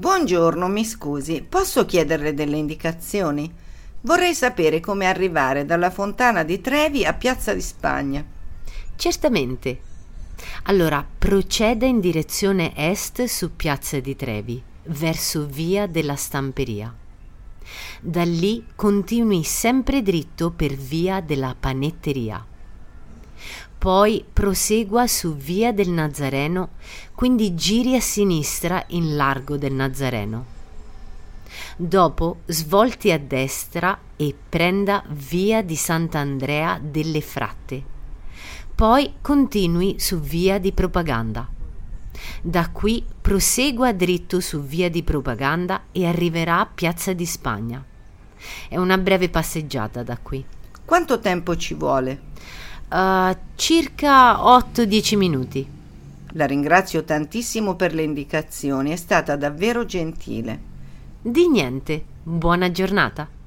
Buongiorno, mi scusi, posso chiederle delle indicazioni? Vorrei sapere come arrivare dalla fontana di Trevi a Piazza di Spagna. Certamente. Allora, proceda in direzione est su Piazza di Trevi, verso via della Stamperia. Da lì continui sempre dritto per via della Panetteria. Poi prosegua su via del Nazareno, quindi giri a sinistra in largo del Nazareno. Dopo svolti a destra e prenda via di Sant'Andrea delle Fratte. Poi continui su via di Propaganda. Da qui prosegua dritto su via di Propaganda e arriverà a Piazza di Spagna. È una breve passeggiata da qui. Quanto tempo ci vuole? Uh, circa 8-10 minuti. La ringrazio tantissimo per le indicazioni, è stata davvero gentile. Di niente, buona giornata.